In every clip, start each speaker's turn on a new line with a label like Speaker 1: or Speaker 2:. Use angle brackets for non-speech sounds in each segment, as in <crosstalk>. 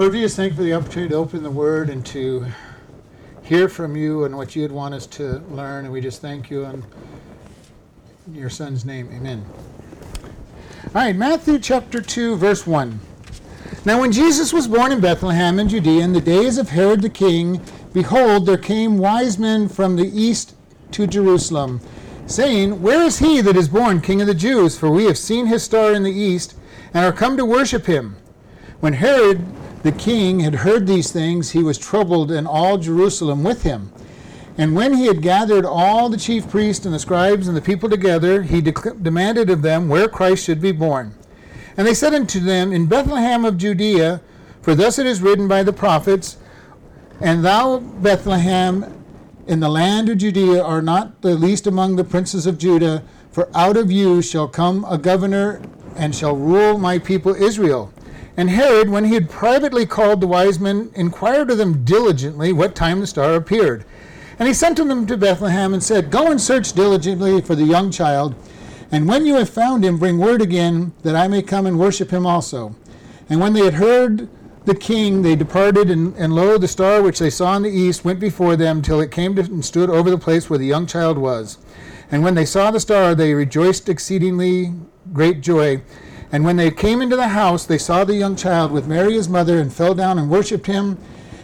Speaker 1: Lord, we just thank you for the opportunity to open the Word and to hear from you and what you'd want us to learn. And we just thank you in your Son's name. Amen. All right, Matthew chapter 2, verse 1. Now, when Jesus was born in Bethlehem in Judea in the days of Herod the king, behold, there came wise men from the east to Jerusalem, saying, Where is he that is born King of the Jews? For we have seen his star in the east and are come to worship him. When Herod the king had heard these things, he was troubled, and all Jerusalem with him. And when he had gathered all the chief priests and the scribes and the people together, he de- demanded of them where Christ should be born. And they said unto them, In Bethlehem of Judea, for thus it is written by the prophets, And thou, Bethlehem, in the land of Judea, are not the least among the princes of Judah, for out of you shall come a governor and shall rule my people Israel. And Herod, when he had privately called the wise men, inquired of them diligently what time the star appeared. And he sent them to Bethlehem and said, Go and search diligently for the young child, and when you have found him, bring word again, that I may come and worship him also. And when they had heard the king, they departed, and, and lo, the star which they saw in the east went before them till it came to, and stood over the place where the young child was. And when they saw the star, they rejoiced exceedingly great joy. And when they came into the house, they saw the young child with Mary his mother, and fell down and worshipped him.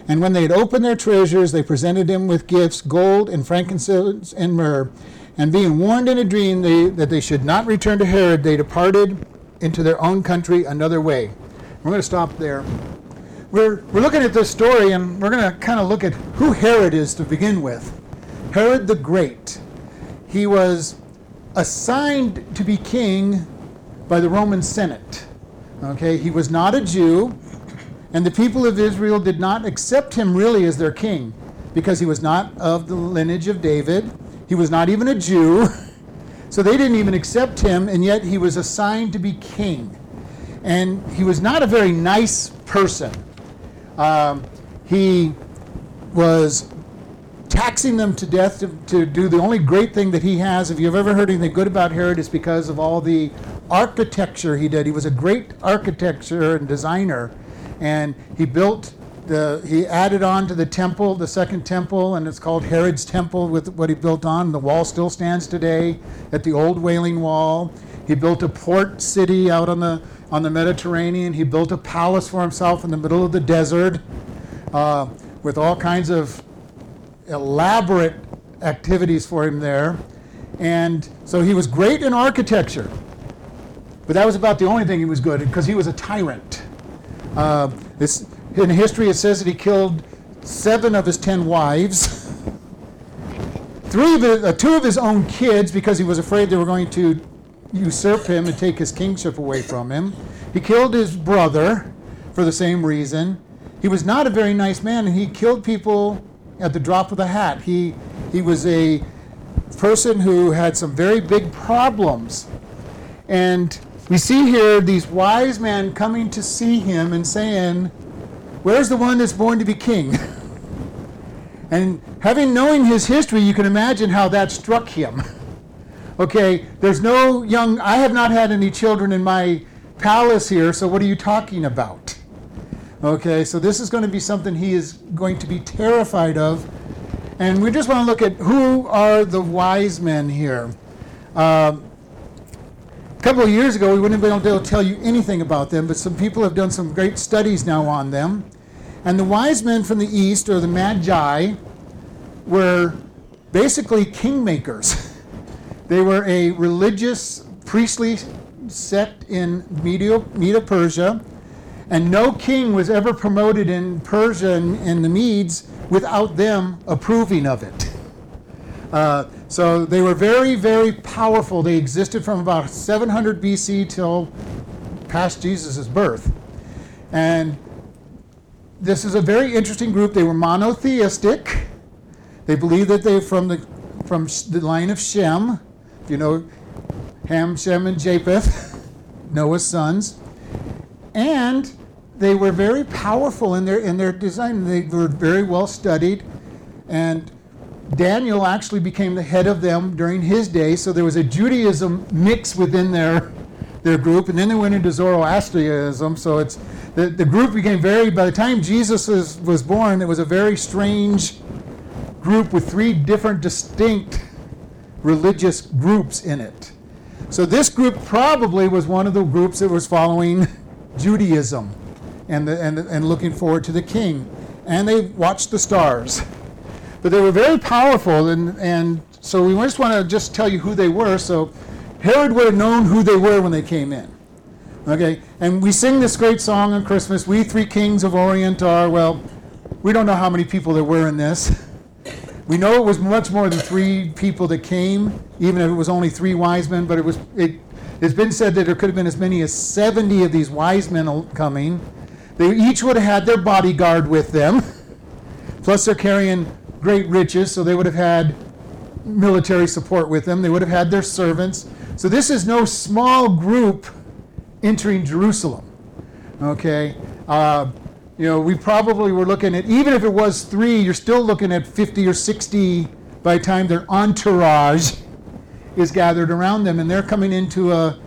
Speaker 1: And when they had opened their treasures, they presented him with gifts, gold and frankincense and myrrh. And being warned in a dream they, that they should not return to Herod, they departed into their own country another way. We're going to stop there. We're, we're looking at this story, and we're going to kind of look at who Herod is to begin with. Herod the Great. He was assigned to be king by the Roman Senate. Okay, he was not a Jew, and the people of Israel did not accept him really as their king because he was not of the lineage of David. He was not even a Jew. <laughs> So they didn't even accept him, and yet he was assigned to be king. And he was not a very nice person. Um, he was taxing them to death to, to do the only great thing that he has. If you've ever heard anything good about Herod, it's because of all the architecture he did. He was a great architecture and designer, and he built the he added on to the temple, the second temple, and it's called Herod's Temple with what he built on. The wall still stands today at the old Wailing Wall. He built a port city out on the on the Mediterranean. He built a palace for himself in the middle of the desert, uh, with all kinds of elaborate activities for him there. And so he was great in architecture. But that was about the only thing he was good at because he was a tyrant. Uh, this, in history, it says that he killed seven of his ten wives, <laughs> three of his, uh, two of his own kids because he was afraid they were going to usurp him and take his kingship away from him. He killed his brother for the same reason. He was not a very nice man, and he killed people at the drop of the hat. He, he was a person who had some very big problems. And we see here these wise men coming to see him and saying, Where's the one that's born to be king? <laughs> and having knowing his history, you can imagine how that struck him. <laughs> okay, there's no young, I have not had any children in my palace here, so what are you talking about? Okay, so this is going to be something he is going to be terrified of. And we just want to look at who are the wise men here. Um, a couple of years ago, we wouldn't have been able to tell you anything about them, but some people have done some great studies now on them. And the wise men from the east, or the magi, were basically kingmakers. <laughs> they were a religious, priestly sect in Media, Media Persia, and no king was ever promoted in Persia and, and the Medes without them approving of it. Uh, so they were very, very powerful. They existed from about 700 BC till past Jesus' birth. And this is a very interesting group. They were monotheistic. They believed that they from the from the line of Shem, you know Ham, Shem, and Japheth, <laughs> Noah's sons, and they were very powerful in their in their design. They were very well studied, and Daniel actually became the head of them during his day. So there was a Judaism mix within their their group, and then they went into Zoroastrianism. So it's the, the group became very, by the time Jesus was, was born, it was a very strange group with three different distinct religious groups in it. So this group probably was one of the groups that was following Judaism and, the, and, and looking forward to the king. And they watched the stars. But they were very powerful, and, and so we just want to just tell you who they were. So Herod would have known who they were when they came in. Okay, and we sing this great song on Christmas, We Three Kings of Orient are, well, we don't know how many people there were in this. <laughs> We know it was much more than three people that came, even if it was only three wise men, but it was it it's been said that there could have been as many as 70 of these wise men coming. They each would have had their bodyguard with them. <laughs> Plus they're carrying great riches, so they would have had military support with them. They would have had their servants. So this is no small group entering Jerusalem. Okay? Uh, you know, we probably were looking at, even if it was three, you're still looking at 50 or 60 by the time their entourage is gathered around them. And they're coming into a,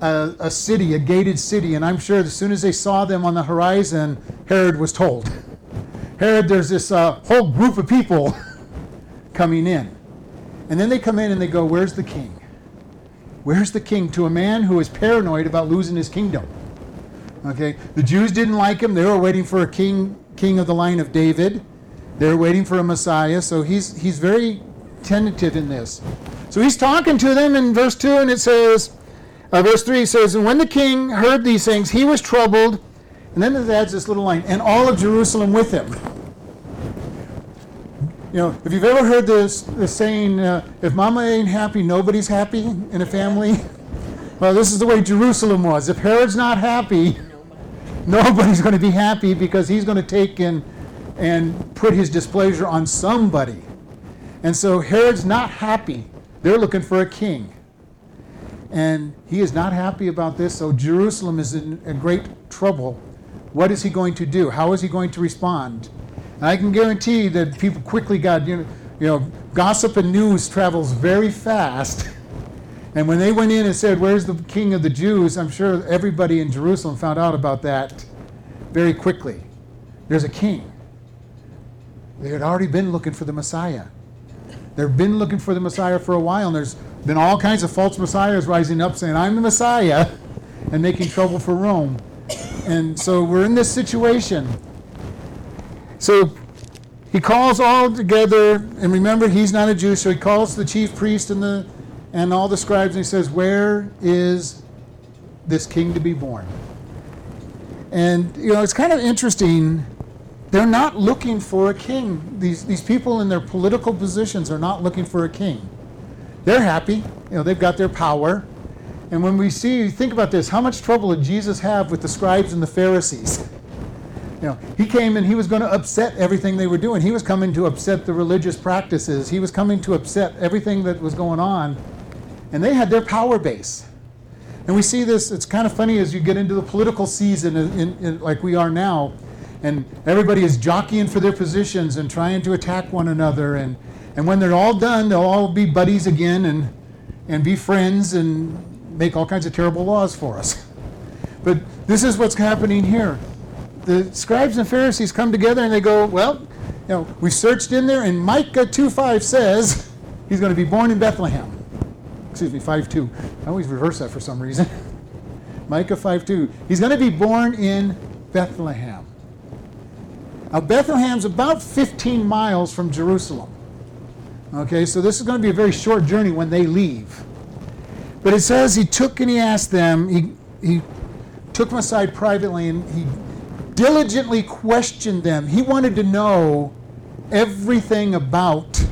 Speaker 1: a, a city, a gated city. And I'm sure as soon as they saw them on the horizon, Herod was told. <laughs> Herod, there's this uh, whole group of people <laughs> coming in. And then they come in and they go, Where's the king? Where's the king? To a man who is paranoid about losing his kingdom. Okay, the Jews didn't like him. They were waiting for a king, king of the line of David. They're waiting for a Messiah. So he's he's very tentative in this. So he's talking to them in verse two, and it says, uh, verse three says, and when the king heard these things, he was troubled. And then it adds this little line, and all of Jerusalem with him. You know, if you've ever heard this, this saying, uh, if mama ain't happy, nobody's happy in a family. Well, this is the way Jerusalem was. If Herod's not happy, nobody's going to be happy because he's going to take and, and put his displeasure on somebody. And so Herod's not happy. They're looking for a king. And he is not happy about this, so Jerusalem is in, in great trouble. What is he going to do? How is he going to respond? And I can guarantee that people quickly got, you know, you know, gossip and news travels very fast. And when they went in and said, Where's the king of the Jews? I'm sure everybody in Jerusalem found out about that very quickly. There's a king. They had already been looking for the Messiah. They've been looking for the Messiah for a while, and there's been all kinds of false messiahs rising up saying, I'm the Messiah, and making trouble for Rome. And so we're in this situation. So he calls all together, and remember, he's not a Jew, so he calls the chief priest and the and all the scribes, and he says, "Where is this king to be born?" And you know, it's kind of interesting. They're not looking for a king. These these people in their political positions are not looking for a king. They're happy. You know, they've got their power. And when we see, think about this: how much trouble did Jesus have with the scribes and the Pharisees? You know, he came and he was going to upset everything they were doing. He was coming to upset the religious practices. He was coming to upset everything that was going on. And they had their power base. And we see this, it's kind of funny as you get into the political season in, in, in, like we are now, and everybody is jockeying for their positions and trying to attack one another. And, and when they're all done, they'll all be buddies again and, and be friends and make all kinds of terrible laws for us. But this is what's happening here the scribes and Pharisees come together and they go, well, you know, we searched in there, and Micah 2.5 says he's going to be born in Bethlehem. Excuse me, 5.2. I always reverse that for some reason. <laughs> Micah 5.2. He's going to be born in Bethlehem. Now, Bethlehem's about 15 miles from Jerusalem. Okay, so this is going to be a very short journey when they leave. But it says he took and he asked them, he, he took them aside privately and he diligently questioned them. He wanted to know everything about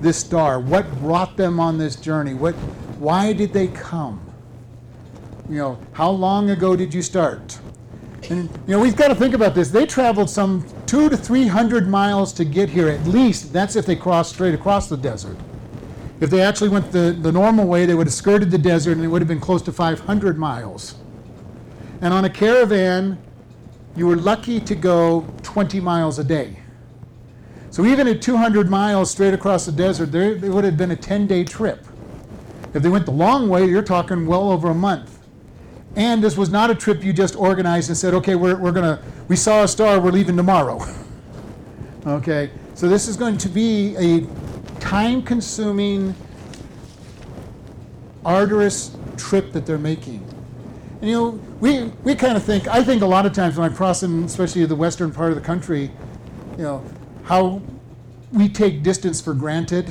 Speaker 1: this star. What brought them on this journey? What, why did they come? You know, how long ago did you start? And you know, we've got to think about this. They traveled some two to three hundred miles to get here, at least. That's if they crossed straight across the desert. If they actually went the, the normal way, they would have skirted the desert and it would have been close to 500 miles. And on a caravan, you were lucky to go 20 miles a day. So even at 200 miles straight across the desert, there, it would have been a 10 day trip. If they went the long way, you're talking well over a month. And this was not a trip you just organized and said, okay, we're, we're going to, we saw a star, we're leaving tomorrow. <laughs> okay, so this is going to be a time consuming, arduous trip that they're making. And you know, we, we kind of think, I think a lot of times when I'm crossing, especially the western part of the country, you know, how we take distance for granted.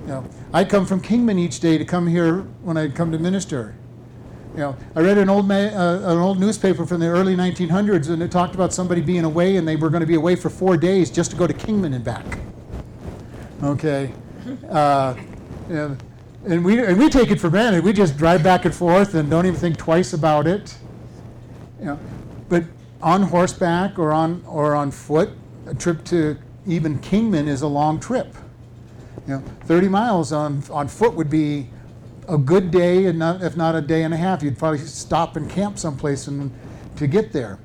Speaker 1: You know, I come from Kingman each day to come here when I come to minister. You know, I read an old ma- uh, an old newspaper from the early 1900s, and it talked about somebody being away, and they were going to be away for four days just to go to Kingman and back. Okay, uh, and, and we and we take it for granted. We just drive back and forth and don't even think twice about it. You know, but on horseback or on or on foot, a trip to even Kingman is a long trip. You know, 30 miles on on foot would be a good day, and not, if not a day and a half. You'd probably stop and camp someplace and to get there.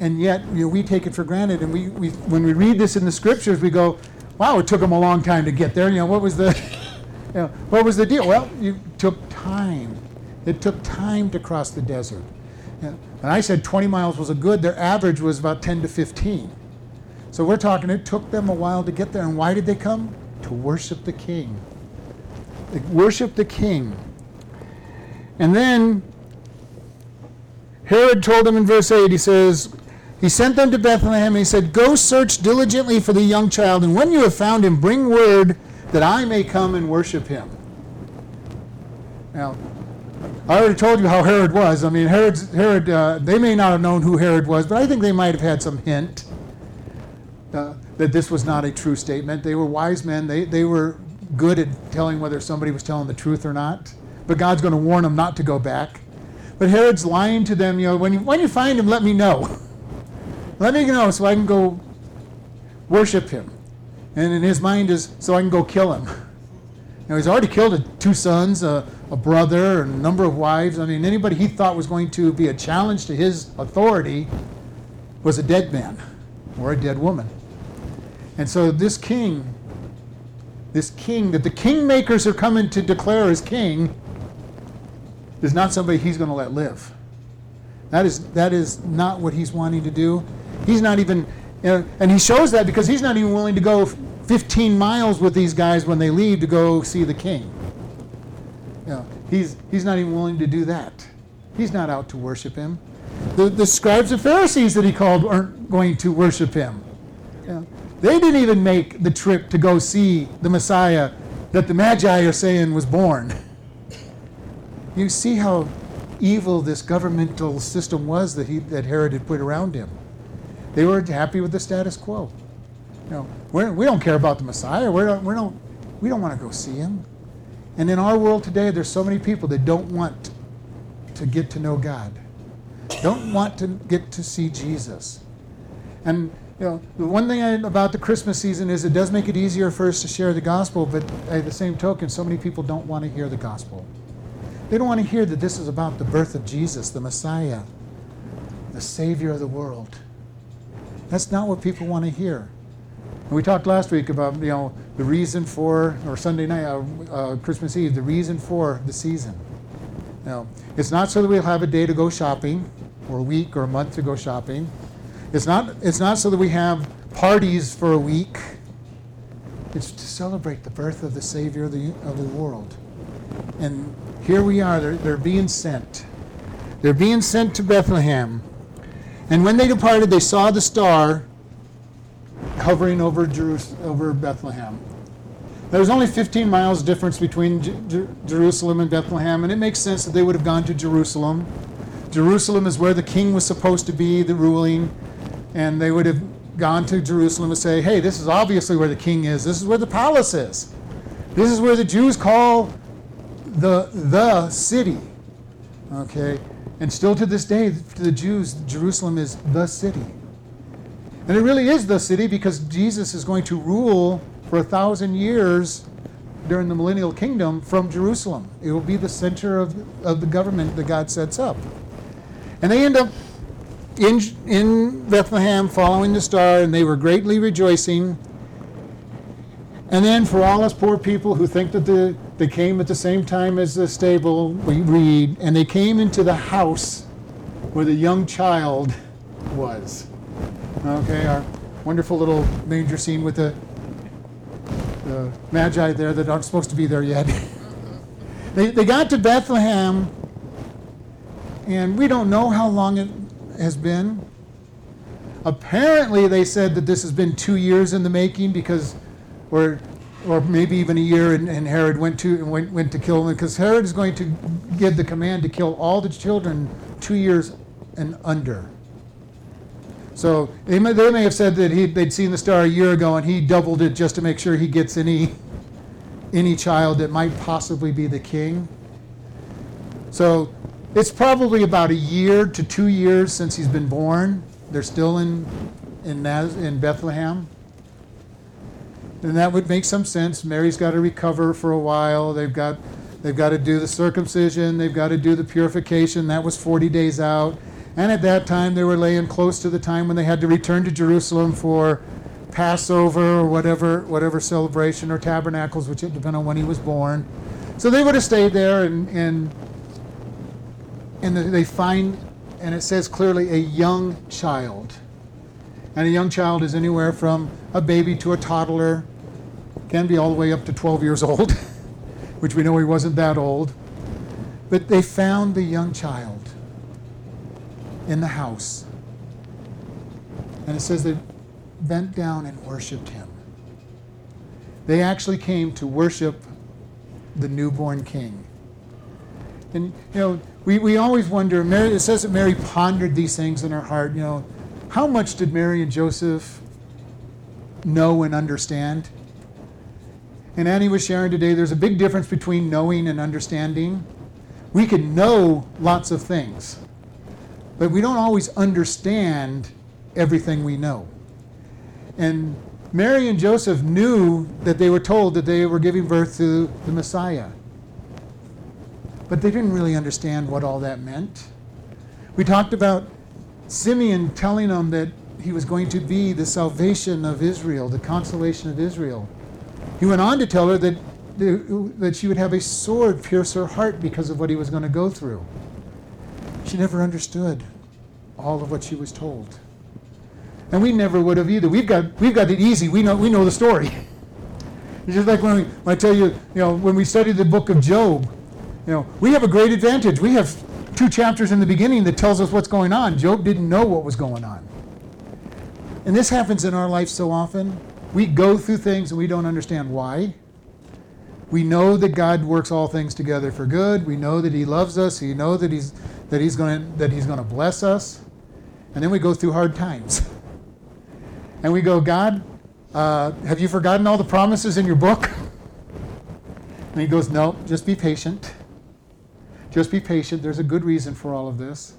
Speaker 1: And yet, you know, we take it for granted. And we, we when we read this in the scriptures, we go, "Wow, it took them a long time to get there." You know, what was the, <laughs> you know, what was the deal? Well, you took time. It took time to cross the desert. And I said 20 miles was a good. Their average was about 10 to 15. So we're talking. It took them a while to get there. And why did they come? To worship the King. They worship the King. And then Herod told them in verse 8, he says, he sent them to Bethlehem and he said, Go search diligently for the young child, and when you have found him, bring word that I may come and worship him. Now, I already told you how Herod was. I mean, Herod's, Herod, uh, they may not have known who Herod was, but I think they might have had some hint uh, that this was not a true statement. They were wise men. They, they were good at telling whether somebody was telling the truth or not. But God's going to warn them not to go back. But Herod's lying to them, you know, when you, when you find him, let me know. <laughs> let me know so I can go worship him. And in his mind is so I can go kill him. <laughs> Now he's already killed two sons, a, a brother, and a number of wives. I mean, anybody he thought was going to be a challenge to his authority was a dead man or a dead woman. And so this king this king that the kingmakers are coming to declare as king is not somebody he's going to let live. That is, that is not what he's wanting to do. He's not even, know, and he shows that because he's not even willing to go 15 miles with these guys when they leave to go see the king. You know, he's, he's not even willing to do that. He's not out to worship him. The, the scribes and Pharisees that he called aren't going to worship him. You know, they didn't even make the trip to go see the Messiah that the Magi are saying was born. You see how evil this governmental system was that, he, that Herod had put around him. They were happy with the status quo. You know, we're, we do not care about the Messiah. We don't, we don't, we don't want to go see him. And in our world today, there's so many people that don't want to get to know God, don't want to get to see Jesus. And you know, the one thing I, about the Christmas season is it does make it easier for us to share the gospel, but at the same token, so many people don't want to hear the gospel. They don't want to hear that this is about the birth of Jesus, the Messiah, the Savior of the world. That's not what people want to hear. And we talked last week about you know the reason for, or Sunday night, uh, uh, Christmas Eve, the reason for the season. You know, it's not so that we'll have a day to go shopping, or a week or a month to go shopping. It's not, it's not so that we have parties for a week. It's to celebrate the birth of the Savior of the, of the world. And here we are, they're, they're being sent. They're being sent to Bethlehem. And when they departed, they saw the star hovering over, Jerus- over Bethlehem. There was only 15 miles difference between J- Jerusalem and Bethlehem, and it makes sense that they would have gone to Jerusalem. Jerusalem is where the king was supposed to be, the ruling and they would have gone to Jerusalem and say, hey, this is obviously where the king is. This is where the palace is. This is where the Jews call the, the city. Okay? And still to this day, to the Jews, Jerusalem is the city. And it really is the city because Jesus is going to rule for a thousand years during the millennial kingdom from Jerusalem. It will be the center of, of the government that God sets up. And they end up in, in Bethlehem following the star, and they were greatly rejoicing. And then, for all us poor people who think that the They came at the same time as the stable, we read, and they came into the house where the young child was. Okay, our wonderful little manger scene with the, the magi there that aren't supposed to be there yet. <laughs> they, they got to Bethlehem, and we don't know how long it has been. Apparently, they said that this has been two years in the making because, or, or maybe even a year, and, and Herod went to went, went to kill them because Herod is going to give the command to kill all the children two years and under. So they may, they may have said that he, they'd seen the star a year ago and he doubled it just to make sure he gets any any child that might possibly be the king. So it's probably about a year to two years since he's been born. They're still in in, Naz, in Bethlehem. And that would make some sense. Mary's got to recover for a while. They've got they've got to do the circumcision. They've got to do the purification. That was 40 days out. And at that time, they were laying close to the time when they had to return to Jerusalem for Passover or whatever, whatever celebration or tabernacles, which it depend on when he was born. So they would have stayed there, and and and they find, and it says clearly, a young child. And a young child is anywhere from a baby to a toddler, can be all the way up to 12 years old, <laughs> which we know he wasn't that old. But they found the young child in the house. And it says they bent down and worshiped him. They actually came to worship the newborn king. And, you know, we, we always wonder, Mary, it says that Mary pondered these things in her heart. You know, how much did Mary and Joseph know and understand? And Annie was sharing today, there's a big difference between knowing and understanding. We can know lots of things but we don't always understand everything we know. And Mary and Joseph knew that they were told that they were giving birth to the Messiah. But they didn't really understand what all that meant. We talked about Simeon telling them that he was going to be the salvation of Israel, the consolation of Israel. He went on to tell her that, that she would have a sword pierce her heart because of what he was going to go through. She never understood all of what she was told. And we never would have either. We've got, we've got it easy. We know, we know the story. <laughs> It's just like when, we, when I tell you, you know, when we study the book of Job, you know, we have a great advantage. We have two chapters in the beginning that tells us what's going on. Job didn't know what was going on. And this happens in our life so often. We go through things and we don't understand why. We know that God works all things together for good. We know that He loves us. We know that He's that He's going that He's going to bless us. And then we go through hard times. And we go, God, uh, have you forgotten all the promises in your book? And He goes, No, just be patient. Just be patient. There's a good reason for all of this.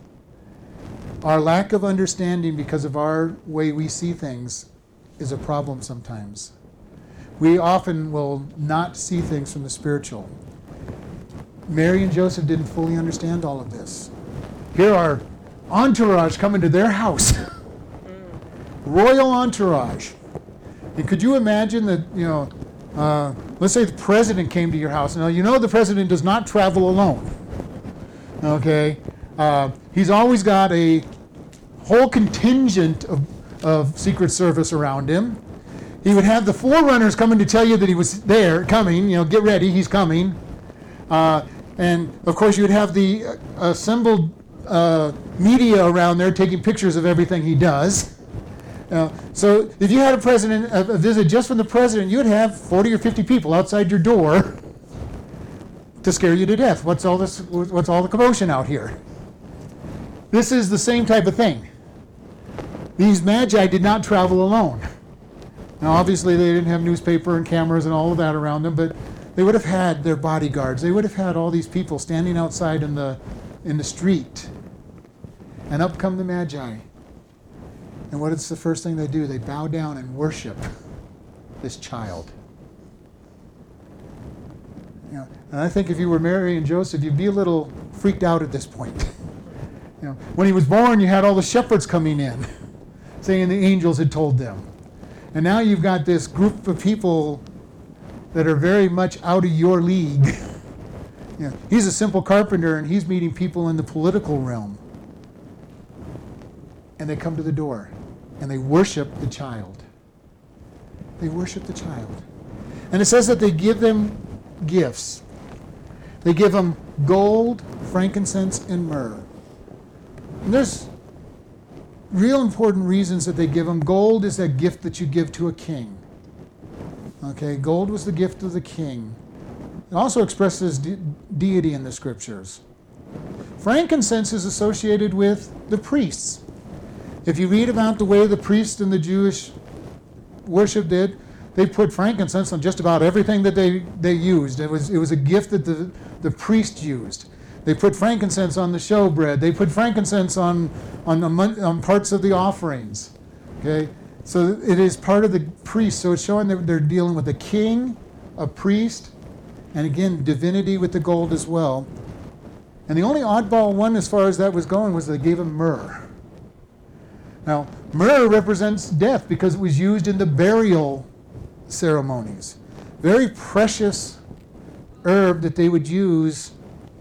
Speaker 1: Our lack of understanding because of our way we see things is a problem sometimes. We often will not see things from the spiritual. Mary and Joseph didn't fully understand all of this. Here are entourage coming to their house. <laughs> Royal entourage. And could you imagine that, you know, uh, let's say the president came to your house. Now, you know the president does not travel alone. Okay? Uh, he's always got a whole contingent of, of Secret Service around him. He would have the forerunners coming to tell you that he was there, coming, you know, get ready, he's coming. Uh, and of course, you'd have the uh, assembled uh, media around there taking pictures of everything he does. Uh, so if you had a president a visit just from the president, you'd have 40 or 50 people outside your door <laughs> to scare you to death. What's all this? What's all the commotion out here? This is the same type of thing. These magi did not travel alone. Now, obviously, they didn't have newspaper and cameras and all of that around them, but they would have had their bodyguards. They would have had all these people standing outside in the in the street and up come the Magi. And what is the first thing they do? They bow down and worship this child. You know, and I think if you were Mary and Joseph, you'd be a little freaked out at this point. <laughs> You know, when he was born, you had all the shepherds coming in, saying the angels had told them. And now you've got this group of people that are very much out of your league. <laughs> yeah. He's a simple carpenter and he's meeting people in the political realm. And they come to the door and they worship the child. They worship the child. And it says that they give them gifts. They give them gold, frankincense, and myrrh. And there's real important reasons that they give them. Gold is that gift that you give to a king. Okay, gold was the gift of the king. It also expresses de- deity in the scriptures. Frankincense is associated with the priests. If you read about the way the priests in the Jewish worship did, they put frankincense on just about everything that they, they used. It was, it was a gift that the, the priest used. They put frankincense on the showbread. They put frankincense on, on, on parts of the offerings. Okay? So it is part of the priest. So it's showing that they're dealing with a king, a priest, and again, divinity with the gold as well. And the only oddball one as far as that was going was they gave him myrrh. Now, myrrh represents death because it was used in the burial ceremonies. Very precious herb that they would use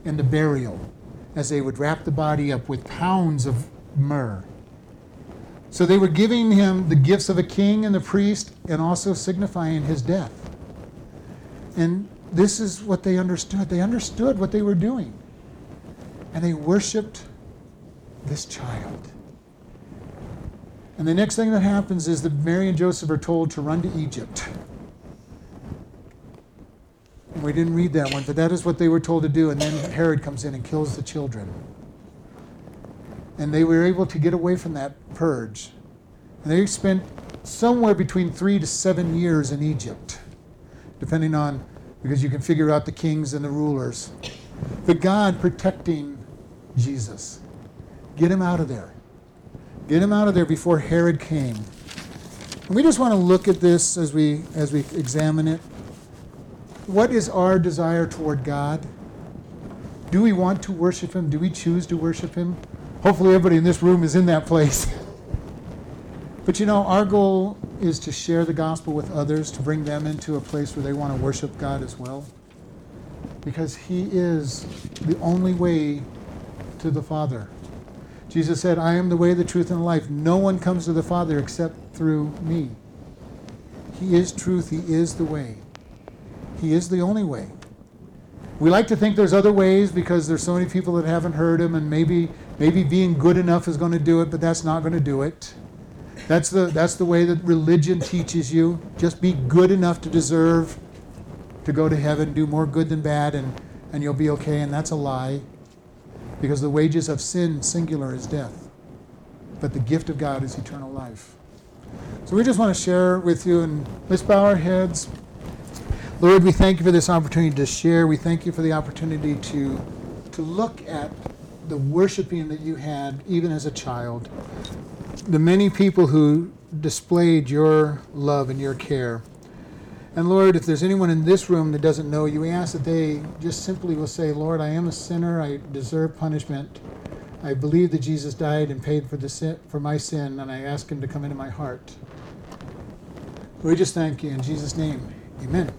Speaker 1: in the burial as they would wrap the body up with pounds of myrrh. So they were giving him the gifts of a king and the priest and also signifying his death. And this is what they understood. They understood what they were doing. And they worshiped this child. And the next thing that happens is that Mary and Joseph are told to run to Egypt. We didn't read that one, but that is what they were told to do. And then Herod comes in and kills the children. And they were able to get away from that purge. And they spent somewhere between three to seven years in Egypt, depending on, because you can figure out the kings and the rulers. But God protecting Jesus. Get him out of there. Get him out of there before Herod came. And we just want to look at this as we as we examine it. What is our desire toward God? Do we want to worship him? Do we choose to worship him? Hopefully everybody in this room is in that place. <laughs> but you know, our goal is to share the gospel with others, to bring them into a place where they want to worship God as well. Because he is the only way to the Father. Jesus said, I am the way, the truth, and the life. No one comes to the Father except through me. He is truth. He is the way. He is the only way. We like to think there's other ways because there's so many people that haven't heard him, and maybe maybe being good enough is going to do it, but that's not going to do it. That's the that's the way that religion teaches you. Just be good enough to deserve to go to heaven, do more good than bad, and, and you'll be okay, and that's a lie. Because the wages of sin, singular, is death. But the gift of God is eternal life. So we just want to share with you, and let's bow our heads. Lord, we thank you for this opportunity to share. We thank you for the opportunity to, to look at the worshiping that you had even as a child. The many people who displayed your love and your care. And Lord, if there's anyone in this room that doesn't know you, we ask that they just simply will say, Lord, I am a sinner. I deserve punishment. I believe that Jesus died and paid for, the sin, for my sin, and I ask him to come into my heart. We just thank you in Jesus' name. Amen.